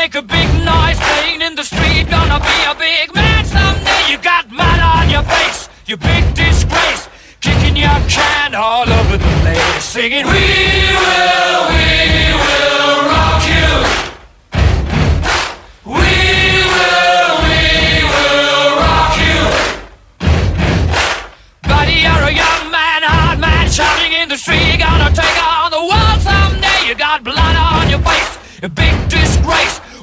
make a big noise playing in the street. Gonna be a big man someday. You got mud on your face, you big disgrace. Kicking your can all over the place. Singing, We will, we will rock you. shouting in the street, you're gonna take on the world someday. You got blood on your face, a big disgrace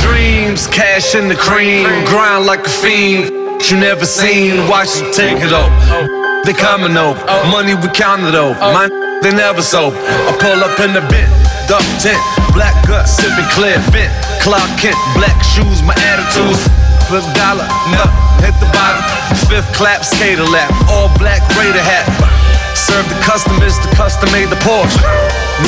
dreams, cash in the cream, grind like a fiend. You never seen, watch you take it up. They coming up, money we counted up. My they never sold. I pull up in the bit, duck tent, black gut, sipping clear bit, clock kit, black shoes, my attitudes. Flip dollar, no, hit the bottom. Fifth clap, skater lap, all black Raider hat. Serve the customers, the custom made the Porsche.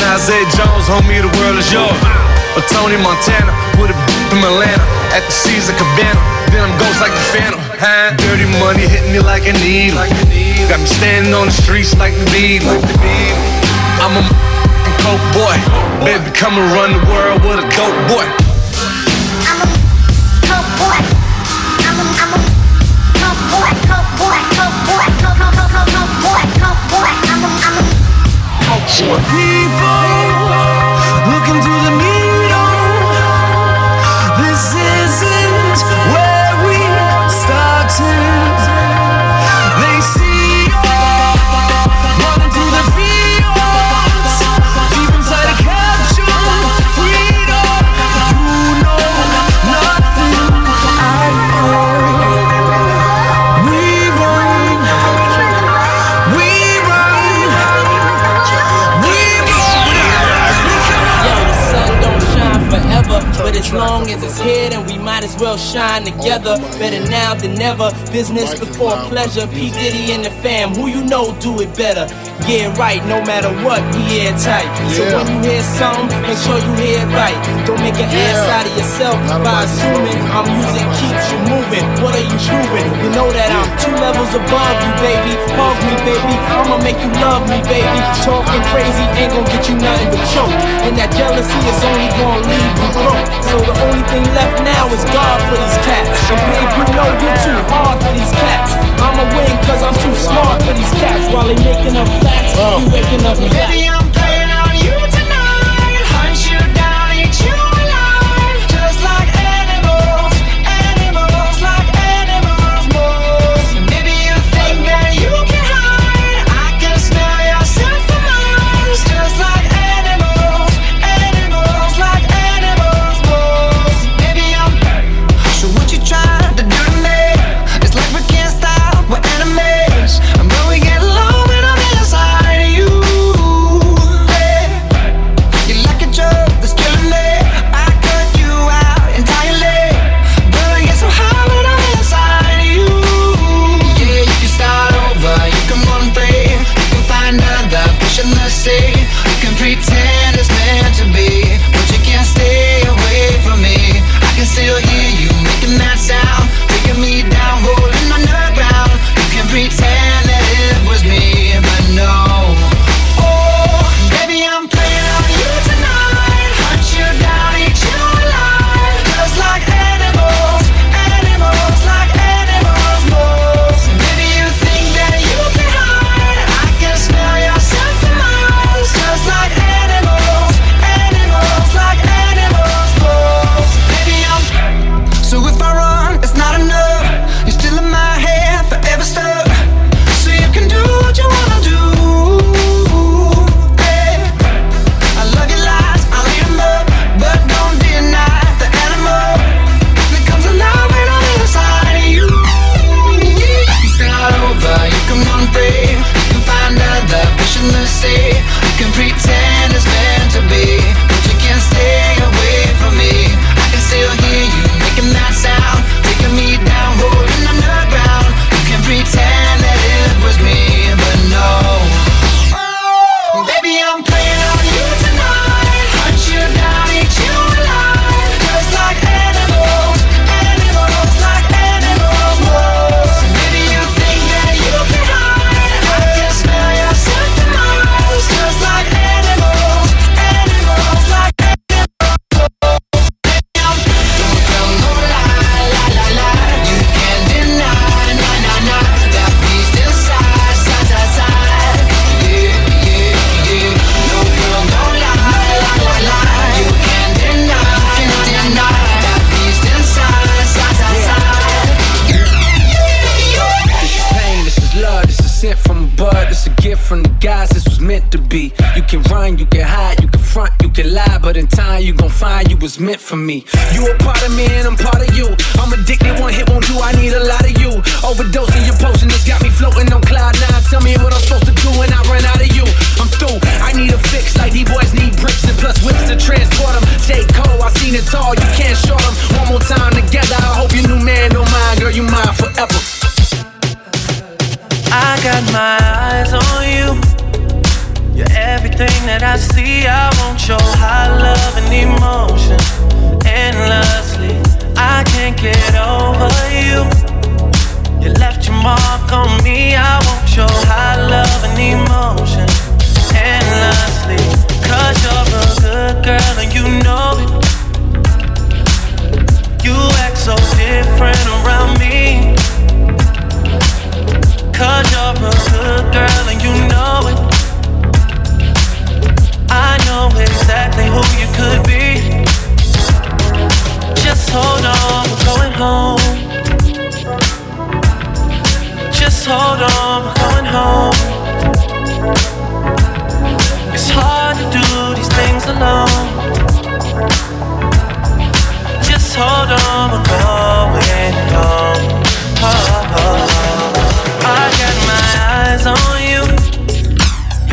Nazay Jones, homie, the world is yours. Or Tony Montana with a from Atlanta at the Caesar Cabana. Then I'm ghost like the Phantom. Huh? Dirty money hitting me like a needle. Got me standing on the streets like the beat. I'm a coke boy. Baby, come and run the world with a dope boy. I'm a coke boy. I'm a, I'm a coke boy, coke boy, coke boy, coke, coke, coke, coke, coke boy, coke boy. I'm a, I'm a People long as it's here, then we might as well shine together. Better now than never. Business before pleasure. P Diddy and the fam, who you know do it better. Yeah, right. No matter what, we airtight. So when you hear something, make sure you hear it right. Don't make an ass out of yourself by assuming I'm music keeps you moving. What are you proving? You know that I'm two levels above you, baby. Hug me, baby. I'ma make you love me, baby. Talking crazy ain't gonna get you nothing but choke. And that jealousy is only gonna leave you broke. So the only thing left now is God for these cats. And babe, you know you're too hard for these cats. I'ma win cause I'm too smart for these cats. While they making up facts, oh. you waking up black. be. You can run, you can hide, you can front, you can lie, but in time you gon' find you was meant for me. You a part of me and I'm part of you. I'm addicted, one hit won't do. I need a lot of you. Overdosing your potion, it's got me floating on cloud nine. Tell me what I'm supposed to do when I run out of you. I'm through. I need a fix like these boys need bricks and plus whips to transport them. J. Cole, I seen it all. You can't short them. One more time together. I hope your new man don't mind, girl. You mine forever. I got my eyes on you you're everything that I see. I want your high love and emotion endlessly. I can't get over you. You left your mark on me. I want your high love and emotion endlessly. Cause you're a good girl and you know it. You act so different around me. Cause you're a good girl and you know it. Know exactly who you could be. Just hold on, we're going home. Just hold on, we're going home. It's hard to do these things alone. Just hold on, we're going home. Oh, oh, oh. I got my eyes on you.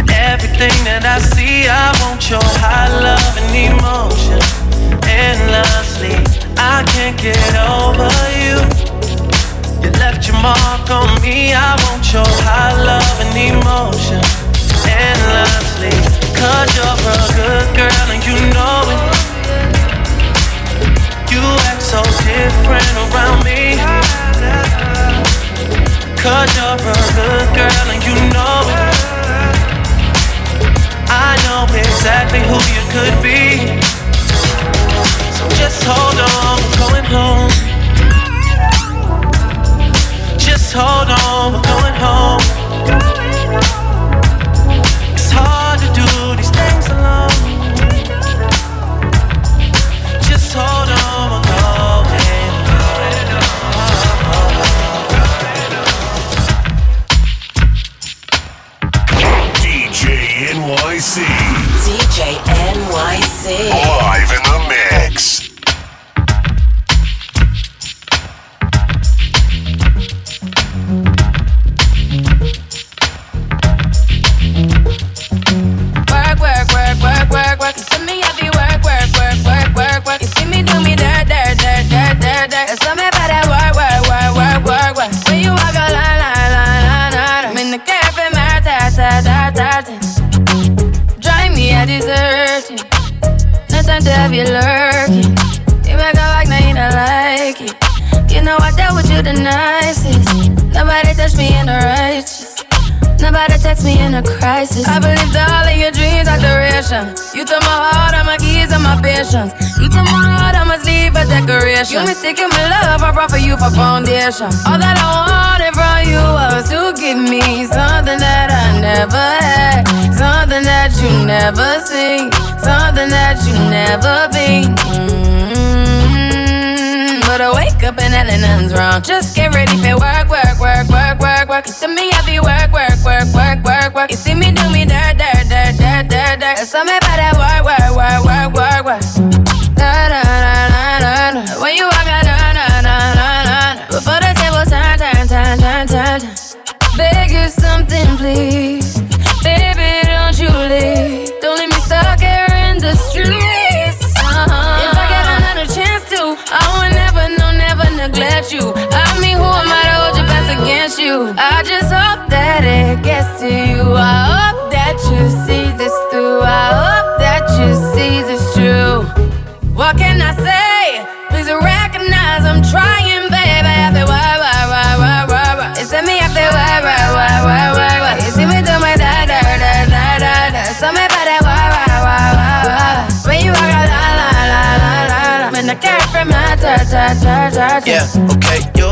Everything that I your high love and emotion endlessly. I can't get over you. You left your mark on me. I want your high love and emotion endlessly. Cause you're a good girl and you know it. You act so different around me. Cause you're a good girl and you know it. I know exactly who you could be. So just hold on, we're going home. Just hold on, we're going home. Crisis. I believed all of your dreams are duration. You took my heart, all my keys, and my patience. You took my heart, I must leave a decoration. You mistaken my love, I brought for you for foundation. All that I wanted from you was to give me something that I never had, something that you never seen, something that you never been. Mm, But I wake up and nothing's wrong. Just get ready for work, work, work, work, work. You me heavy work, work, work, work, work, work. You see me do me dirt, dirt, dirt, dirt, dirt, dirt. There's something about that work, work, work, work, work, work. Da, da, da, da, da. When you walk out, da, da, da, da, da. Before the table turn, turn, turn, turn, turn, turn. Beg you something, please. You? I just hope that it gets to you. I hope that you see this through. I hope that you see this true. What can I say? Please recognize I'm trying, baby. I feel why, why, why, why, why, why. It's me, I feel why, why, why, why, why, why. You see me do my da, da, da, da, da, da. Something about that why, why, why, why, why. When you walk out, la, la, la, la, la, la. When I from my ta, ta, ta, ta. Yeah, okay, you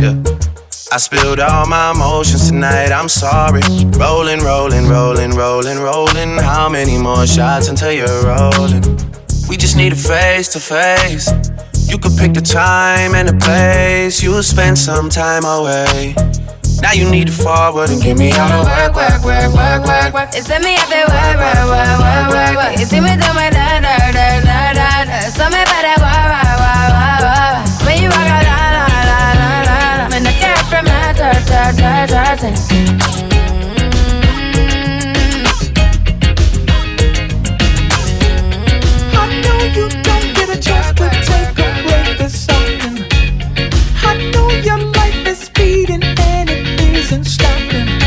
yeah. I spilled all my emotions tonight, I'm sorry. Rolling, rolling, rolling, rolling, rolling. How many more shots until you're rolling? We just need a face to face. You could pick the time and the place, you'll spend some time away. Now you need to forward and give me all the work, work, work, work, work, work. It's me out there, work, work, work, work, work. You see me doing my da da da da da. Tell me about that work, work. I know you don't get a chance to take a break this often. I know your life is speeding and it isn't stopping.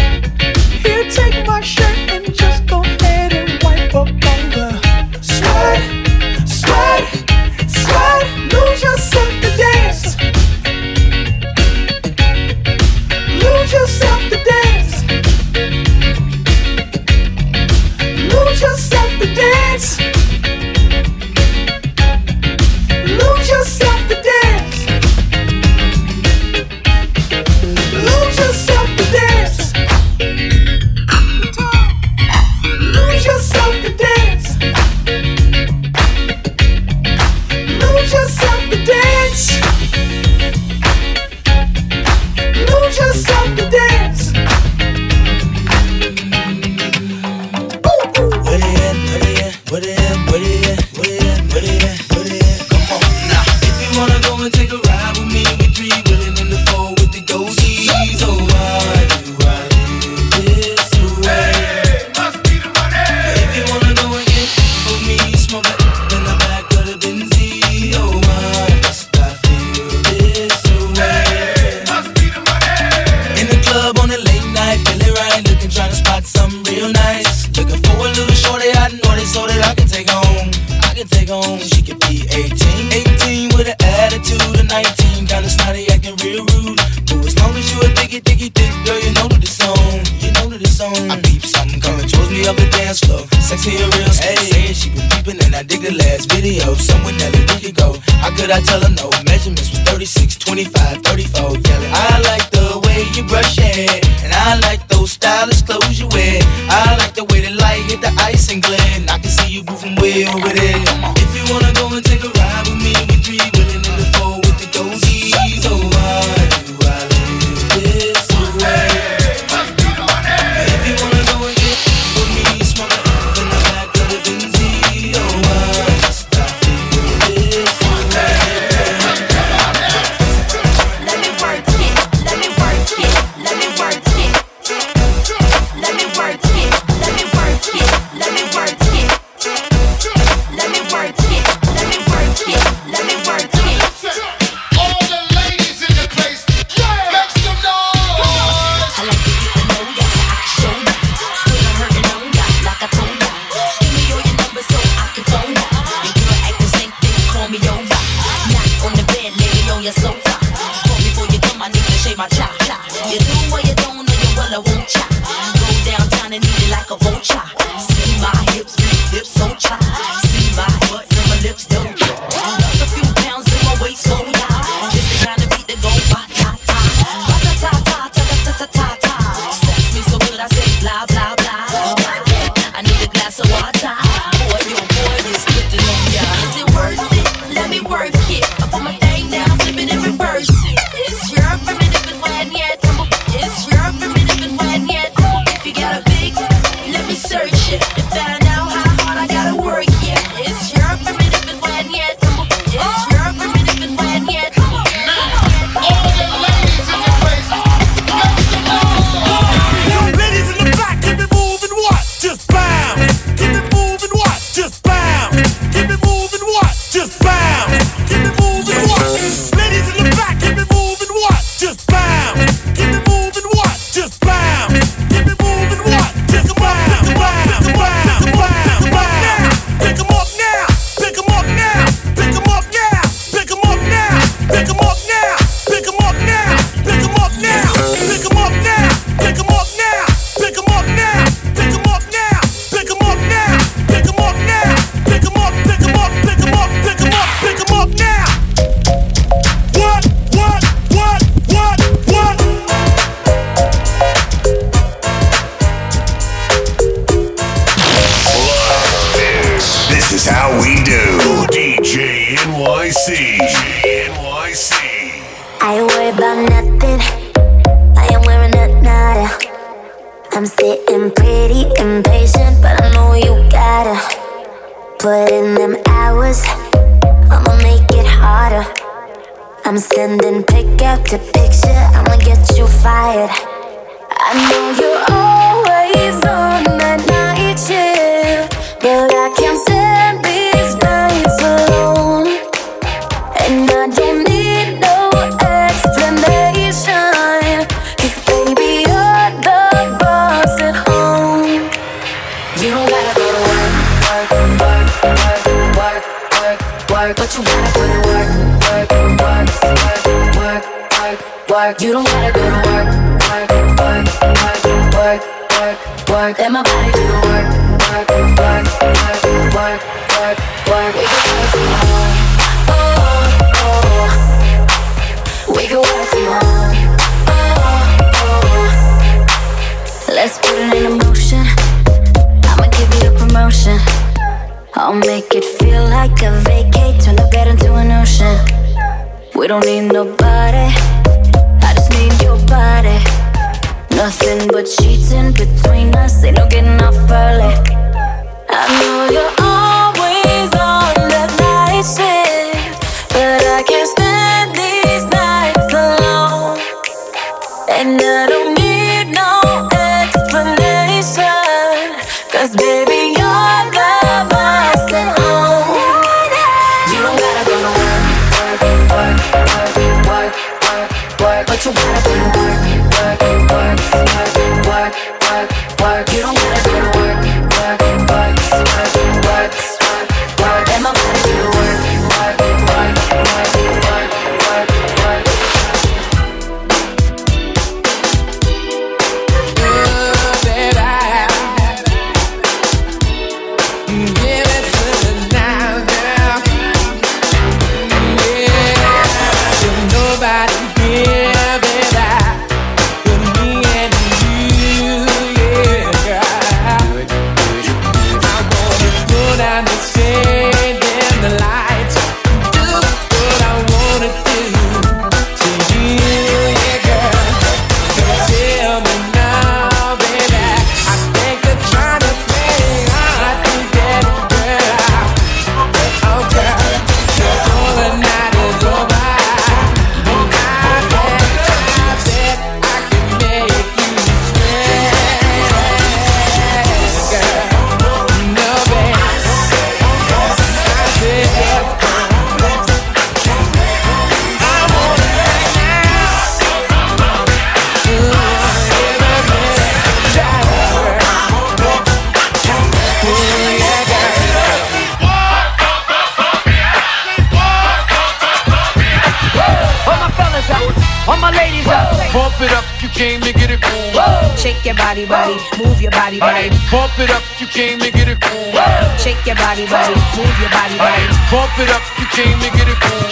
body, body, move your body, body. Pump it up, you came to get it cool. Shake your body, body, move your body, body. Pump it up, you came to get it cool.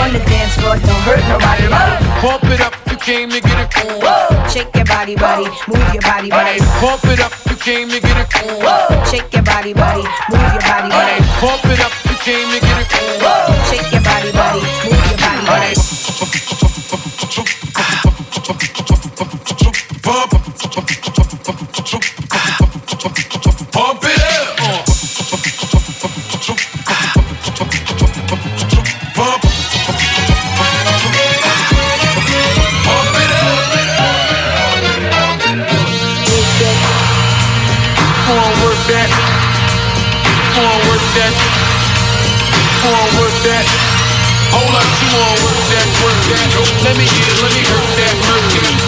On the dance floor, don't hurt nobody. Pump it up, you came to get it cool. Shake your body, body, move your body, body. Pump it up, you came to get it cool. Shake your body, body, move your body, body. Pump it up, you came to get it cool. Shake your body, body, move your body, body. Bump let me get it, let me hurt that, hurt that.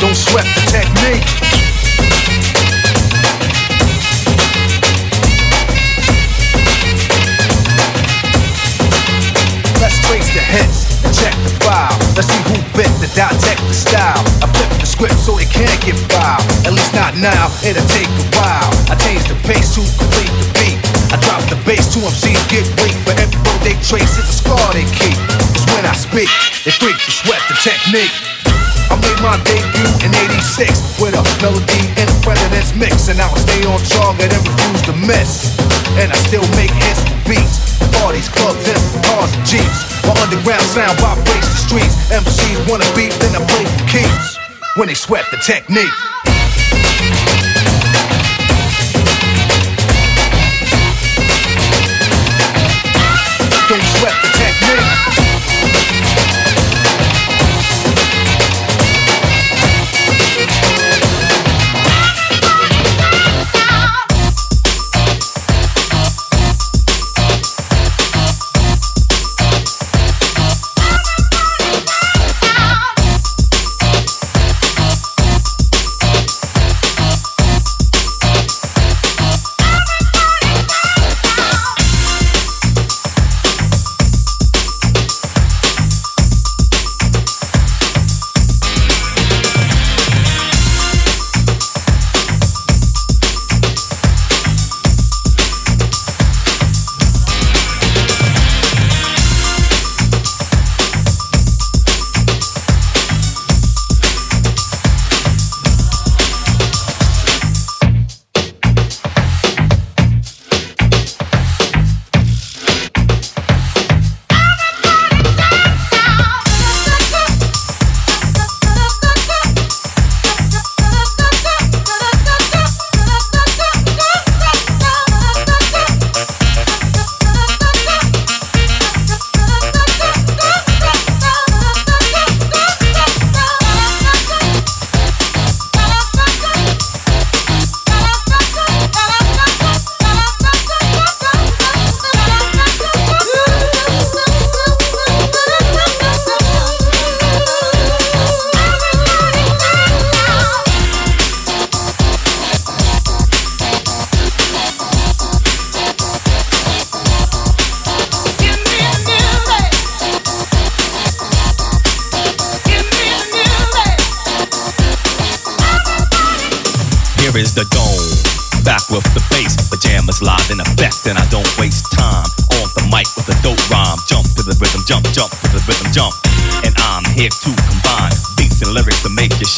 Don't sweat the technique. Hence, check the file. Let's see who bit the dissect the style. I flip the script so it can't get filed. At least not now, it'll take a while. I change the pace to complete the beat. I drop the bass to MCs get weak. But every road they trace, is a scar they keep. It's when I speak, they freak the sweat, the technique. I made my debut in 86 with a melody in a president's mix. And I will stay on target and refuse to miss. And I still make hits with beats. Parties, clubs, and cars and jeeps. My underground sound vibrates the streets. MCs wanna beat, then I play for keeps. When they sweat the technique. Don't sweat the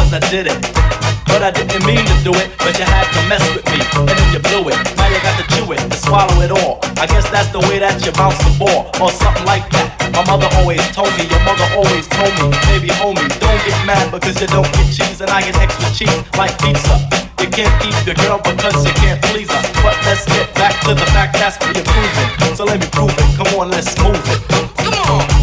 Because I did it. But I didn't mean to do it, but you had to mess with me, and then you blew it. Now you got to chew it and swallow it all. I guess that's the way that you bounce the ball, or something like that. My mother always told me, your mother always told me, baby homie, don't get mad because you don't get cheese, and I get extra cheese like pizza. You can't keep your girl because you can't please her. But let's get back to the fact that's me improving. So let me prove it. Come on, let's move it. Come on.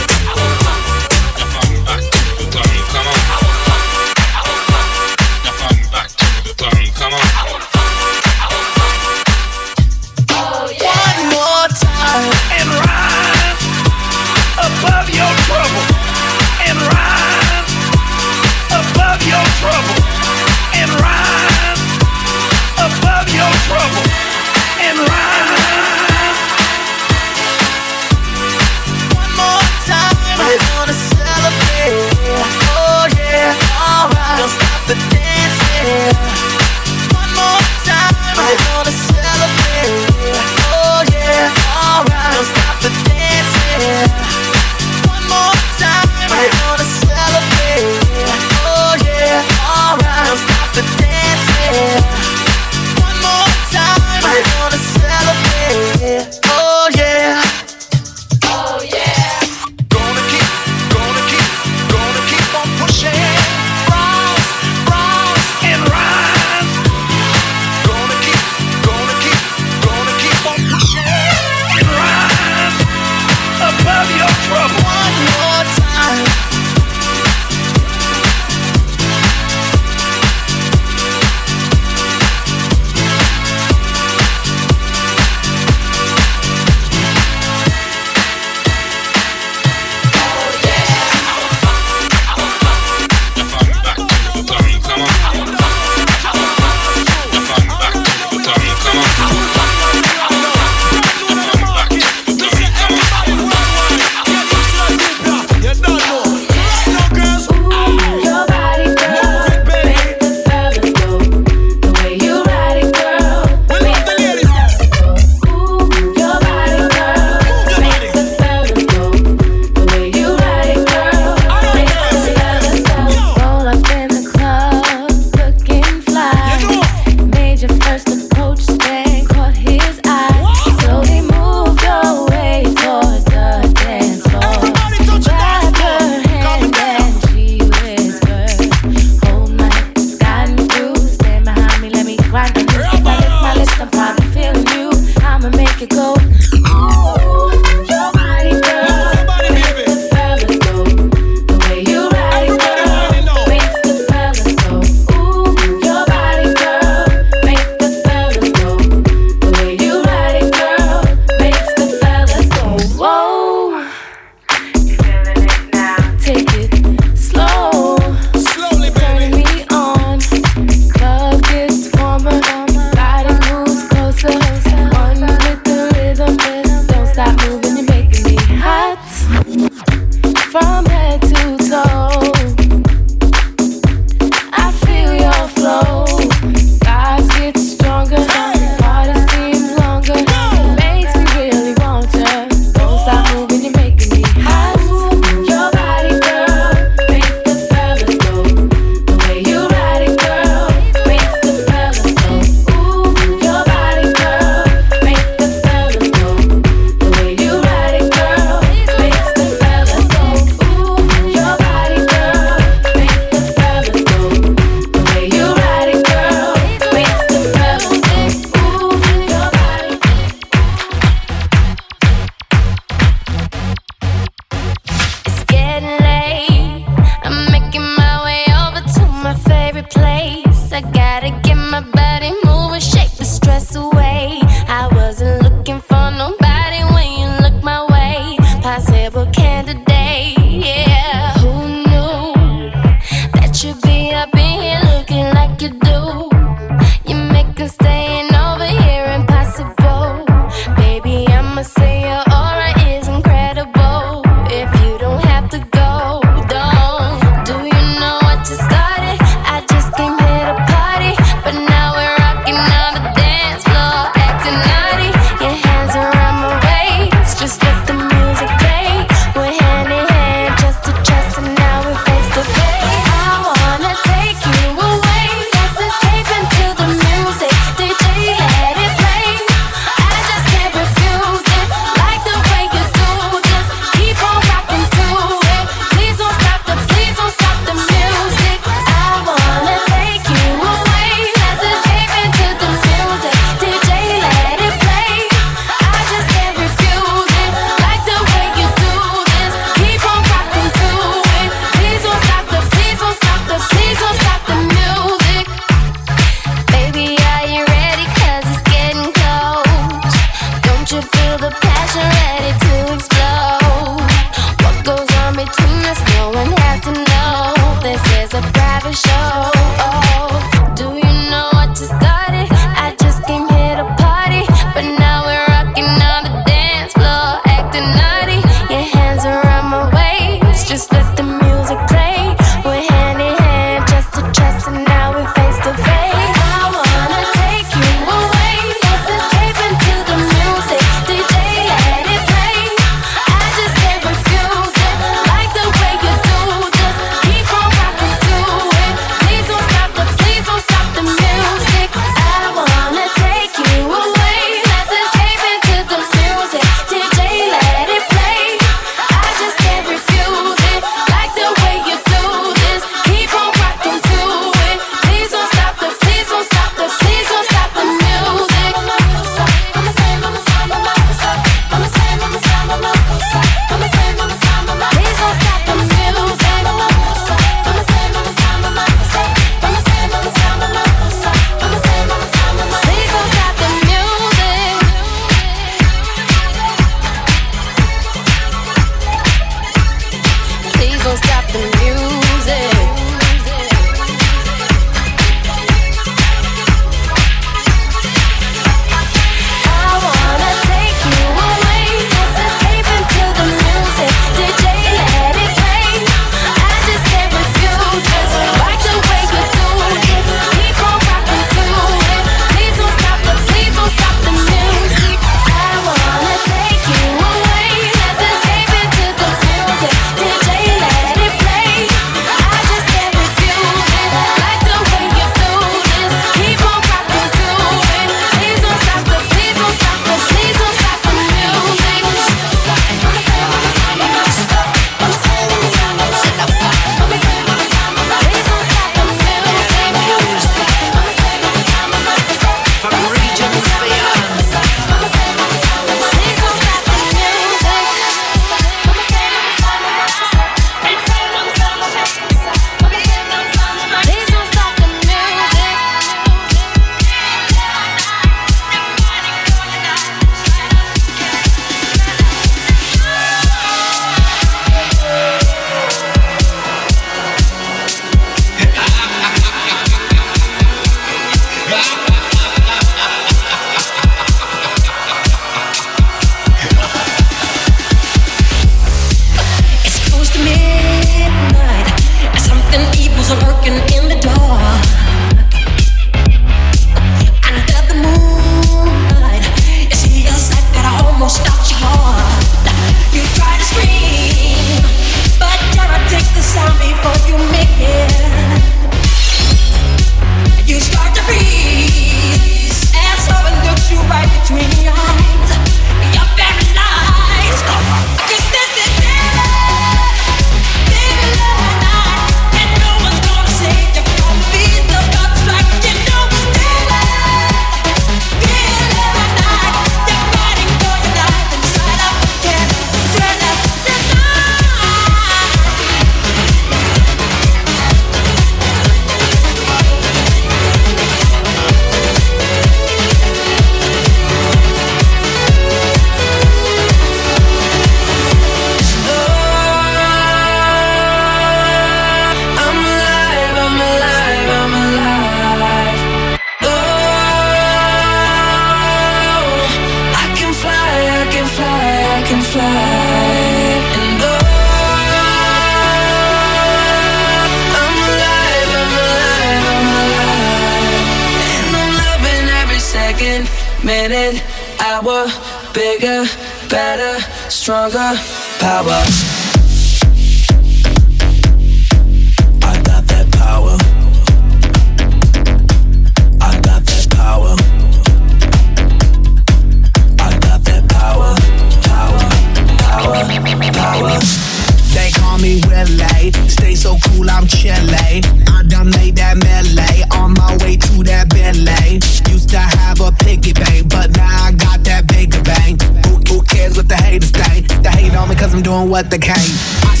Cause I'm doing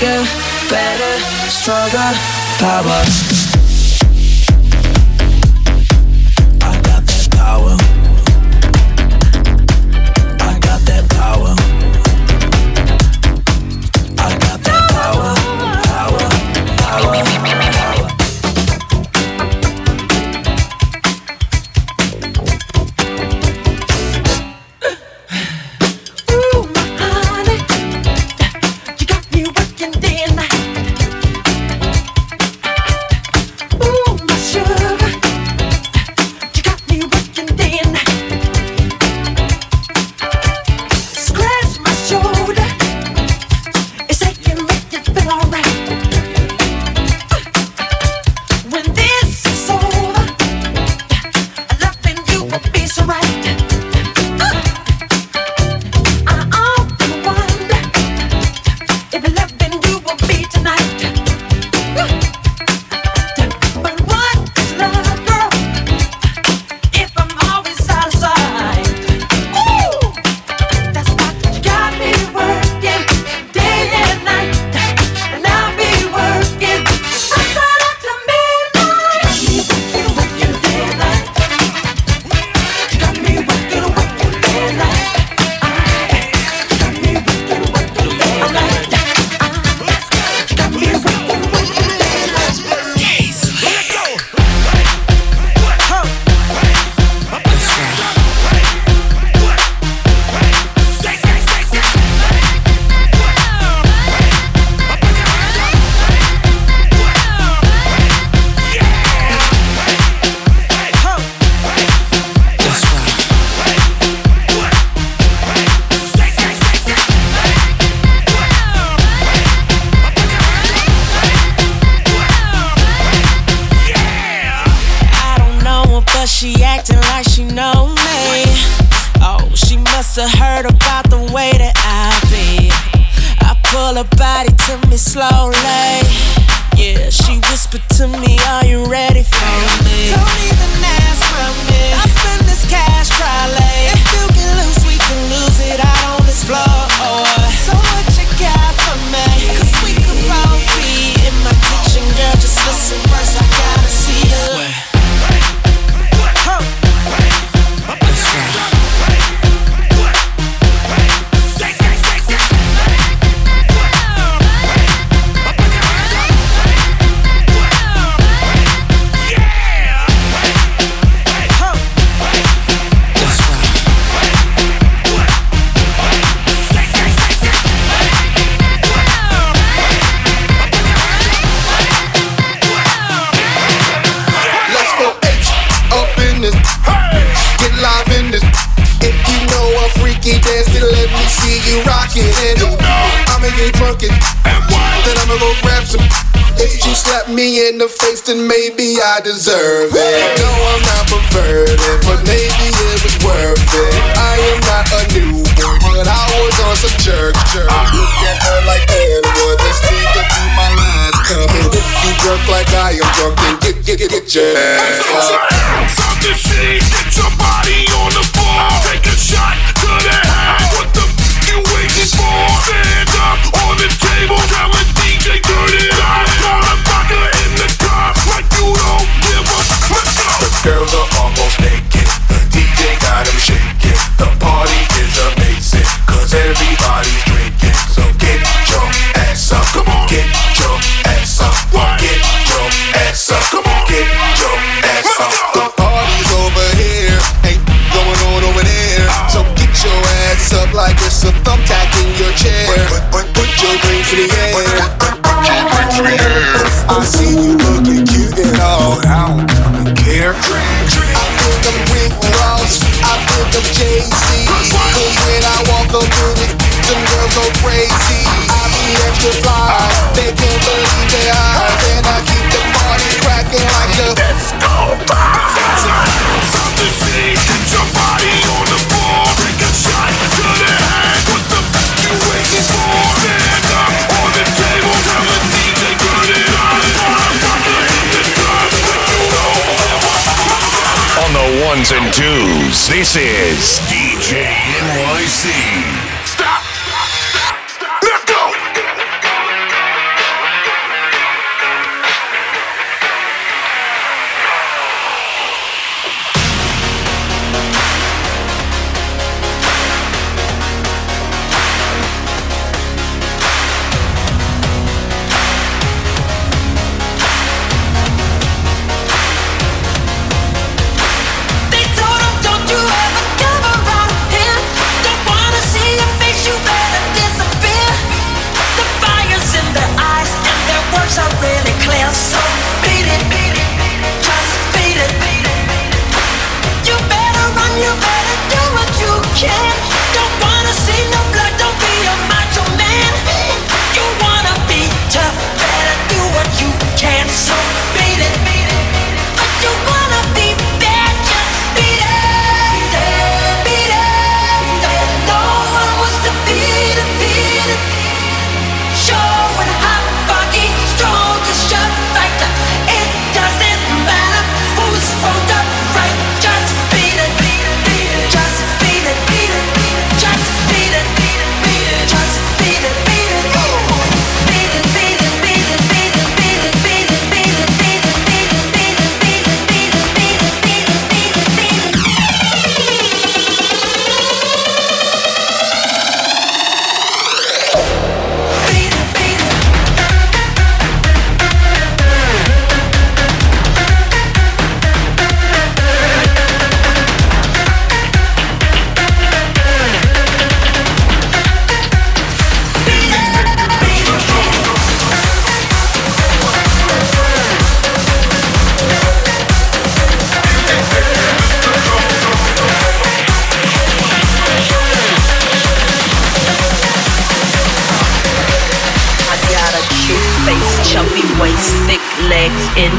bigger, better, stronger, power. Night. Heard about the way that I be. I pull her body to me slowly. Yeah, she whispered to me, Are you ready for me? Don't even ask for me. I spend this cash probably. If you get loose, we can lose it out on this floor. So what you got for me? Cause we could both be in my kitchen, girl. Just listen first, I gotta see you. they twerking. Then I'ma go grab some. If you slap me in the face, then maybe I deserve it. No, I'm not perverted, but maybe it was worth it. I am not a new boy, but I was on some jerk jerk. Look at her like Edward, let's take her through my lines. Come and if you jerk like I am drunk, then get, get, get, get your ass up. Time to shake, get your body on the floor. Take girls are This is DJ NYC.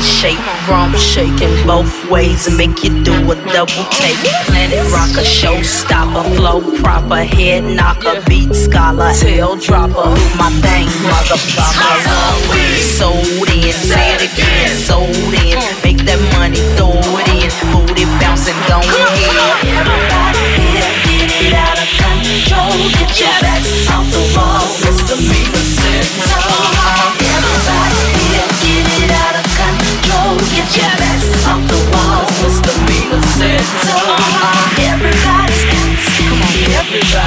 shake, rum shaking both ways and make you do a double take. Planet rocker, showstopper, flow proper, head knocker, beat scholar, tail dropper. My thing, motherfucker. Sold in, say it again, sold in. Mm. Make that money, throw it in, booty bouncing, go ahead. Everybody here get it out of control, get your backs off the walls, Mr. Mean, sit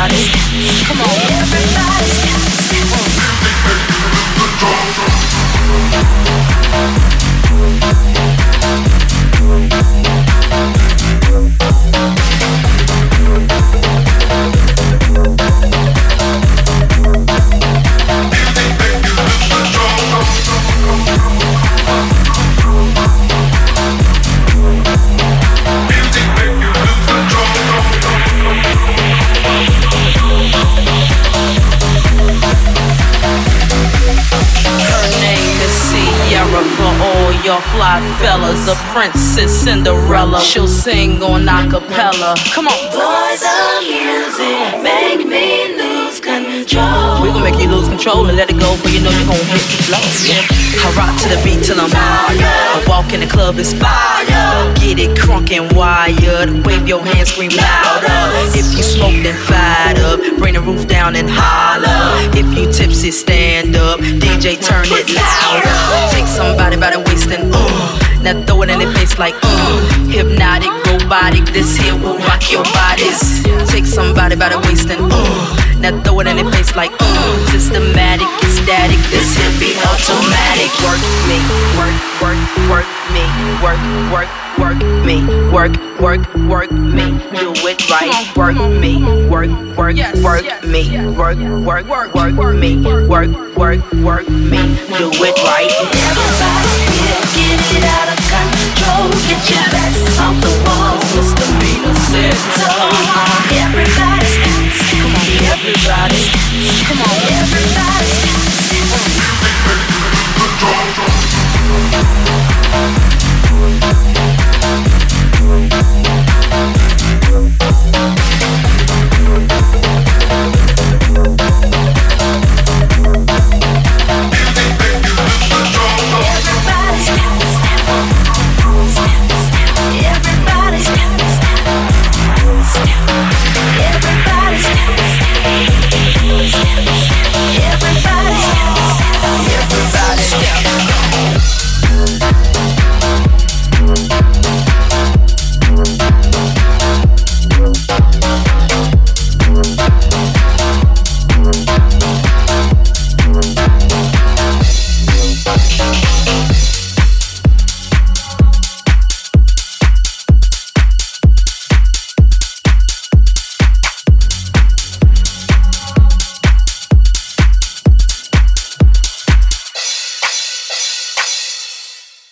Come on. your fly fellas. A princess Cinderella, she'll sing on acapella. Come on. Boys of music make me lose control. We gon' make you lose control and let it go, but you know you gon' hit the flow. Yeah. I rock to the beat till I'm fired. I walk in the club, it's fire. Get it crunk and wired. Wave your hands, scream louder. If you smoke, then fire. up. Bring the roof down and holler. If you tipsy, stand up. DJ, turn it louder. Take somebody by the waist and uh. Now throw it in their face like uh. Hypnotic, robotic. This here will rock your bodies. Take somebody by the waist and uh. Now throw it in their face like uh. Systematic, ecstatic. This here be automatic. Work me, work, work, work me, work, work, work me, work, work, work me. Do it right. Work me, work, work, work me, work, work, work me, work, work, work me. Do it right. Get it out of control. Get your backs off the walls. Misdemeanor said so. Everybody, come on, everybody.